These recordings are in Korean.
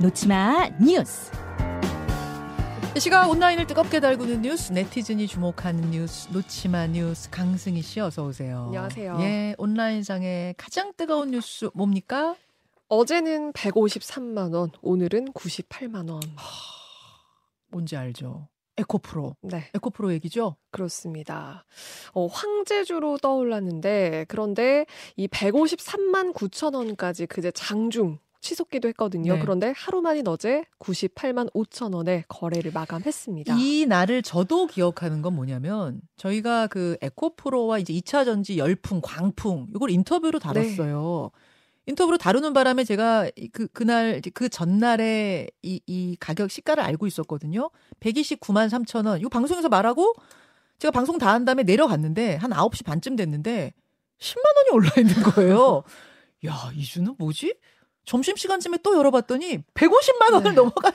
놓지마 뉴스. 이 시각 온라인을 뜨겁게 달구는 뉴스, 네티즌이 주목하는 뉴스, 놓지마 뉴스 강승희 씨 어서 오세요. 안녕하세요. 예, 온라인상의 가장 뜨거운 뉴스 뭡니까? 어제는 153만 원, 오늘은 98만 원. 뭔지 알죠? 에코프로. 네, 에코프로 얘기죠? 그렇습니다. 어, 황제주로 떠올랐는데 그런데 이 153만 9천 원까지 그제 장중 치솟기도 했거든요. 네. 그런데 하루 만인 어제 98만 5천 원에 거래를 마감했습니다. 이 날을 저도 기억하는 건 뭐냐면 저희가 그 에코프로와 이제 2차 전지 열풍, 광풍 이걸 인터뷰로 다뤘어요. 인터뷰로 다루는 바람에 제가 그 그날 그 전날에 이, 이 가격 시가를 알고 있었거든요. 129만 3천 원. 이거 방송에서 말하고 제가 방송 다 한 다음에 내려갔는데 한 9시 반쯤 됐는데 10만 원이 올라 있는 거예요. 야, 이주는 뭐지? 점심시간쯤에 또 열어봤더니 150만 원을 네. 넘어가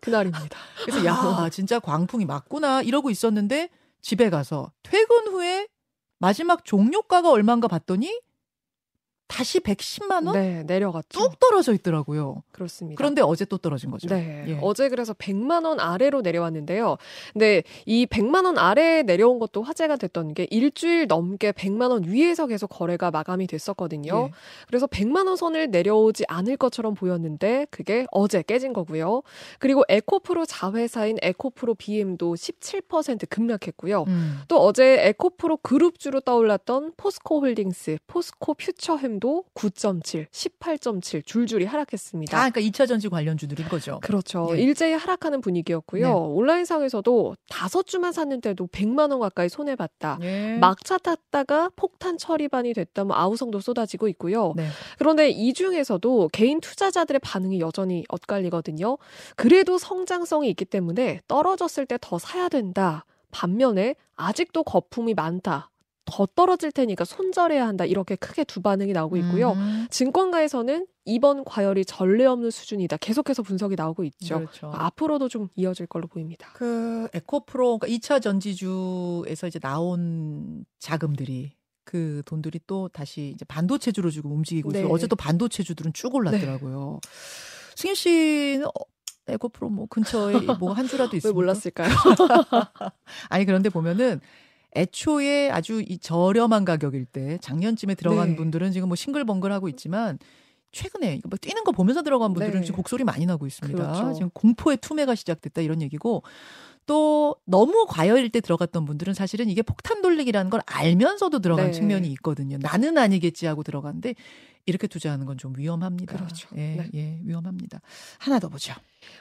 그날입니다. 그래서 야 진짜 광풍이 맞구나 이러고 있었는데 집에 가서 퇴근 후에 마지막 종료가가 얼마인가 봤더니 다시 110만 원 네, 내려갔죠. 뚝 떨어져 있더라고요. 그렇습니다. 그런데 어제 또 떨어진 거죠. 네. 예. 어제 그래서 100만 원 아래로 내려왔는데요. 근데 이 100만 원 아래에 내려온 것도 화제가 됐던 게 일주일 넘게 100만 원 위에서 계속 거래가 마감이 됐었거든요. 예. 그래서 100만 원 선을 내려오지 않을 것처럼 보였는데 그게 어제 깨진 거고요. 그리고 에코프로 자회사인 에코프로 BM도 17% 급락했고요. 음. 또 어제 에코프로 그룹주로 떠올랐던 포스코 홀딩스, 포스코 퓨처엠도 9.7, 18.7 줄줄이 하락했습니다. 아, 그러니까 2차 전지 관련 주들인 거죠. 그렇죠. 예. 일제히 하락하는 분위기였고요. 네. 온라인상에서도 다섯 주만 샀는데도 100만 원 가까이 손해 봤다. 예. 막차 탔다가 폭탄 처리반이 됐다. 뭐 아우성도 쏟아지고 있고요. 네. 그런데 이 중에서도 개인 투자자들의 반응이 여전히 엇갈리거든요. 그래도 성장성이 있기 때문에 떨어졌을 때 더 사야 된다. 반면에 아직도 거품이 많다. 더 떨어질 테니까 손절해야 한다. 이렇게 크게 두 반응이 나오고 있고요. 음. 증권가에서는 이번 과열이 전례 없는 수준이다. 계속해서 분석이 나오고 있죠. 그렇죠. 앞으로도 좀 이어질 걸로 보입니다. 그 에코프로 그러니까 2차 전지주에서 이제 나온 자금들이 그 돈들이 또 다시 이제 반도체주로 지금 움직이고 있어요. 네. 어제 또 반도체주들은 쭉 올랐더라고요. 승현 씨는 어, 에코프로 뭐 근처에 뭐 한 주라도 왜 있습니까? 몰랐을까요? 아니 그런데 보면은 애초에 아주 이 저렴한 가격일 때 작년쯤에 들어간 네. 분들은 지금 뭐 싱글벙글하고 있지만 최근에 이거 뭐 뛰는 거 보면서 들어간 분들은 네. 지금 곡소리 많이 나고 있습니다. 그렇죠. 지금 공포의 투매가 시작됐다 이런 얘기고 또 너무 과열일 때 들어갔던 분들은 사실은 이게 폭탄 돌리기라는 걸 알면서도 들어간 네. 측면이 있거든요. 나는 아니겠지 하고 들어갔는데 이렇게 투자하는 건 좀 위험합니다. 그렇죠. 예, 네. 예, 위험합니다. 하나 더 보죠.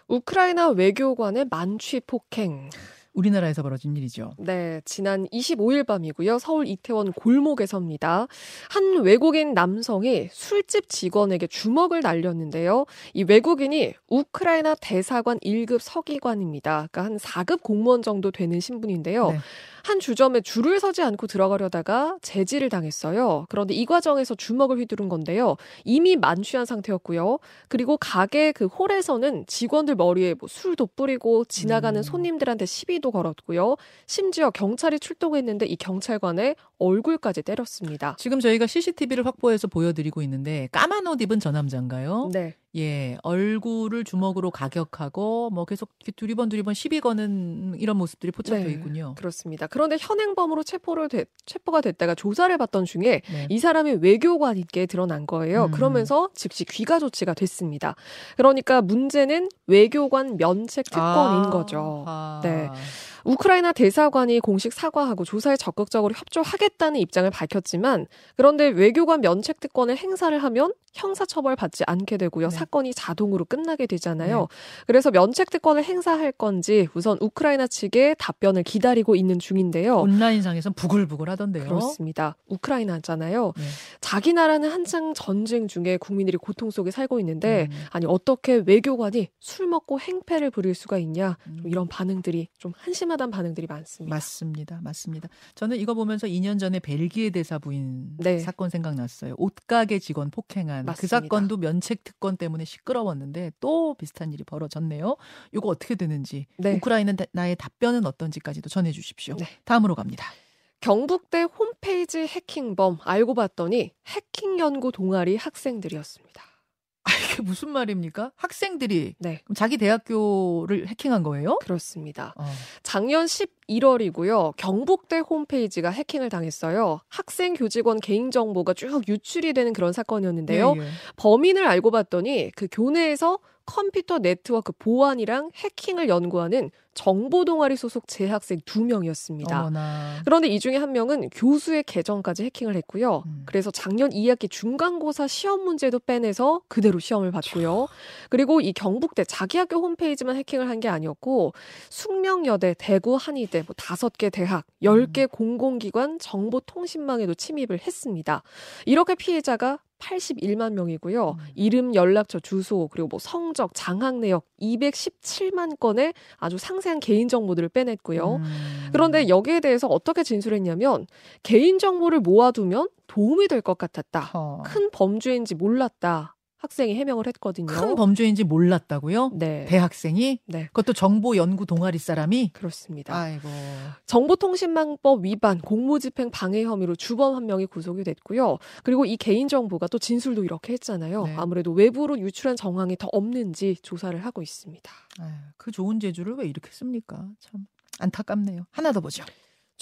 우크라이나 외교관의 만취 폭행. 우리나라에서 벌어진 일이죠. 네, 지난 25일 밤이고요. 서울 이태원 골목에서입니다. 한 외국인 남성이 술집 직원에게 주먹을 날렸는데요. 이 외국인이 우크라이나 대사관 1급 서기관입니다. 그러니까 한 4급 공무원 정도 되는 신분인데요. 네. 한 주점에 줄을 서지 않고 들어가려다가 제지를 당했어요. 그런데 이 과정에서 주먹을 휘두른 건데요. 이미 만취한 상태였고요. 그리고 가게 그 홀에서는 직원들 머리에 뭐 술도 뿌리고 지나가는 음. 손님들한테 시비 도 걸었고요. 심지어 경찰이 출동했는데 이 경찰관의 얼굴까지 때렸습니다. 지금 저희가 CCTV를 확보해서 보여드리고 있는데 까만 옷 입은 저 남자인가요? 네. 예, 얼굴을 주먹으로 가격하고 뭐 계속 두리번 두리번 시비 거는 이런 모습들이 포착되어 네, 있군요. 그렇습니다. 그런데 현행범으로 체포를 돼- 체포가 됐다가 조사를 받던 중에 네. 이 사람이 외교관인게 드러난 거예요. 음. 그러면서 즉시 귀가 조치가 됐습니다. 그러니까 문제는 외교관 면책 특권인 아, 거죠. 아. 네. 우크라이나 대사관이 공식 사과하고 조사에 적극적으로 협조하겠다는 입장을 밝혔지만 그런데 외교관 면책 특권을 행사를 하면 형사 처벌 받지 않게 되고요. 네. 사건이 자동으로 끝나게 되잖아요. 그래서 면책 특권을 행사할 건지 우선 우크라이나 측의 답변을 기다리고 있는 중인데요. 온라인상에선 부글부글 하던데요. 그렇습니다. 우크라이나잖아요. 네. 자기 나라는 한창 전쟁 중에 국민들이 고통 속에 살고 있는데 음. 아니 어떻게 외교관이 술 먹고 행패를 부릴 수가 있냐 좀 음. 이런 반응들이 좀 한심 하다는 반응들이 많습니다. 맞습니다. 맞습니다. 저는 이거 보면서 2년 전에 벨기에 대사 부인 네. 사건 생각났어요. 옷가게 직원 폭행한 그 맞습니다. 사건도 면책 특권 때문에 시끄러웠는데 또 비슷한 일이 벌어졌네요. 이거 어떻게 되는지 네. 우크라이나의 답변은 어떤지까지도 전해 주십시오. 네. 다음으로 갑니다. 경북대 홈페이지 해킹범 알고 봤더니 해킹 연구 동아리 학생들이었습니다. 이게 무슨 말입니까? 학생들이 네. 자기 대학교를 해킹한 거예요? 그렇습니다. 어. 작년 11월이고요. 경북대 홈페이지가 해킹을 당했어요. 학생 교직원 개인 정보가 쭉 유출이 되는 그런 사건이었는데요. 예, 예. 범인을 알고 봤더니 그 교내에서 컴퓨터 네트워크 보안이랑 해킹을 연구하는 정보 동아리 소속 재학생 두 명이었습니다. 어머나. 그런데 이 중에 한 명은 교수의 계정까지 해킹을 했고요. 음. 그래서 작년 2학기 중간고사 시험 문제도 빼내서 그대로 시험을 봤고요. 그리고 이 경북대 자기 학교 홈페이지만 해킹을 한 게 아니었고 숙명여대, 대구 한의대 뭐 다섯 개 대학, 열개 공공기관 정보통신망에도 침입을 했습니다. 이렇게 피해자가 81만 명이고요. 음. 이름, 연락처, 주소, 그리고 뭐 성적, 장학 내역 217만 건의 아주 상세한 개인 정보들을 빼냈고요. 음. 그런데 여기에 대해서 어떻게 진술했냐면 개인 정보를 모아두면 도움이 될 것 같았다. 어. 큰 범죄인지 몰랐다. 학생이 해명을 했거든요. 큰 범죄인지 몰랐다고요? 네. 대학생이? 네. 그것도 정보 연구 동아리 사람이? 그렇습니다. 아이고. 정보통신망법 위반, 공무집행 방해 혐의로 주범 한 명이 구속이 됐고요. 그리고 이 개인 정보가 또 진술도 이렇게 했잖아요. 네. 아무래도 외부로 유출한 정황이 더 없는지 조사를 하고 있습니다. 아유, 그 좋은 재주를 왜 이렇게 씁니까? 참 안타깝네요. 하나 더 보죠.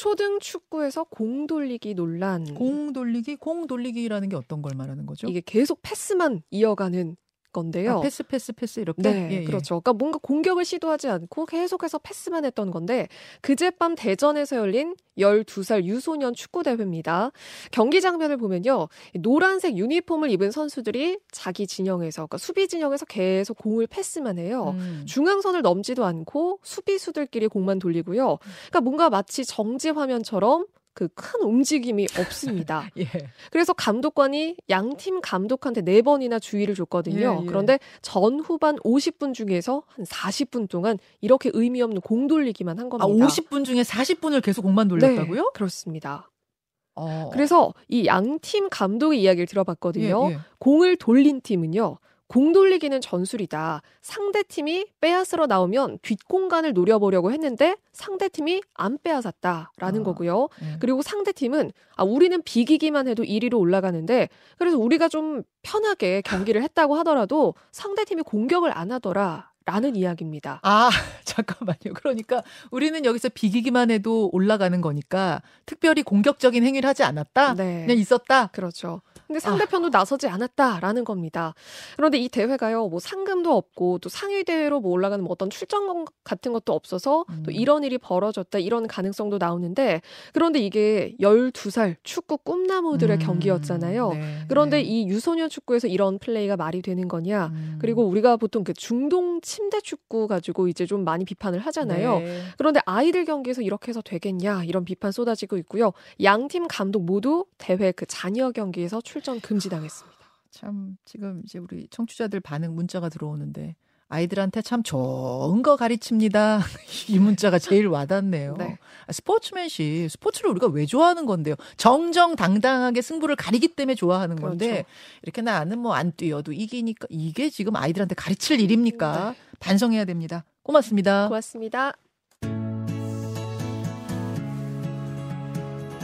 초등 축구에서 공 돌리기 논란. 공 돌리기, 공 돌리기라는 게 어떤 걸 말하는 거죠? 이게 계속 패스만 이어가는 건데요. 아, 패스, 패스, 패스 이렇게. 네, 예, 예. 그렇죠. 그러니까 뭔가 공격을 시도하지 않고 계속해서 패스만 했던 건데 그제밤 대전에서 열린 12살 유소년 축구 대회입니다. 경기 장면을 보면요. 이 노란색 유니폼을 입은 선수들이 자기 진영에서 그러니까 수비 진영에서 계속 공을 패스만 해요. 음. 중앙선을 넘지도 않고 수비수들끼리 공만 돌리고요. 그러니까 뭔가 마치 정지 화면처럼 그 큰 움직임이 없습니다. 예. 그래서 감독관이 양팀 감독한테 네 번이나 주의를 줬거든요. 예, 예. 그런데 전 후반 50분 중에서 한 40분 동안 이렇게 의미 없는 공 돌리기만 한 아, 겁니다. 50분 중에 40분을 계속 공만 돌렸다고요? 네, 그렇습니다. 어. 그래서 이 양 팀 감독의 이야기를 들어봤거든요. 예, 예. 공을 돌린 팀은요. 공 돌리기는 전술이다. 상대 팀이 빼앗으러 나오면 뒷공간을 노려보려고 했는데 상대 팀이 안 빼앗았다라는 아, 거고요. 예. 그리고 상대 팀은 아 우리는 비기기만 해도 1위로 올라가는데 그래서 우리가 좀 편하게 경기를 했다고 하더라도 상대 팀이 공격을 안 하더라 라는 이야기입니다. 아, 잠깐만요. 그러니까 우리는 여기서 비기기만 해도 올라가는 거니까 특별히 공격적인 행위를 하지 않았다? 네. 그냥 있었다? 그렇죠. 근데 상대편도 나서지 않았다라는 겁니다. 그런데 이 대회가요, 뭐 상금도 없고 또 상위 대회로 뭐 올라가는 뭐 어떤 출전 같은 것도 없어서 음. 또 이런 일이 벌어졌다 이런 가능성도 나오는데 그런데 이게 12살 축구 꿈나무들의 음, 경기였잖아요. 네, 그런데 네. 이 유소년 축구에서 이런 플레이가 말이 되는 거냐? 음. 그리고 우리가 보통 그 중동 침대 축구 가지고 이제 좀 많이 비판을 하잖아요. 네. 그런데 아이들 경기에서 이렇게 해서 되겠냐 이런 비판 쏟아지고 있고요. 양 팀 감독 모두 대회 그 자녀 경기에서 출전 금지당했습니다. 참 지금 이제 우리 청취자들 반응 문자가 들어오는데 아이들한테 참 좋은 거 가르칩니다. 이 문자가 제일 와닿네요. 네. 아, 스포츠맨십, 스포츠를 우리가 왜 좋아하는 건데요? 정정당당하게 승부를 가리기 때문에 좋아하는 건데 그렇죠. 이렇게 나는 뭐 안 뛰어도 이기니까 이게 지금 아이들한테 가르칠 일입니까? 반성해야 됩니다. 고맙습니다. 고맙습니다.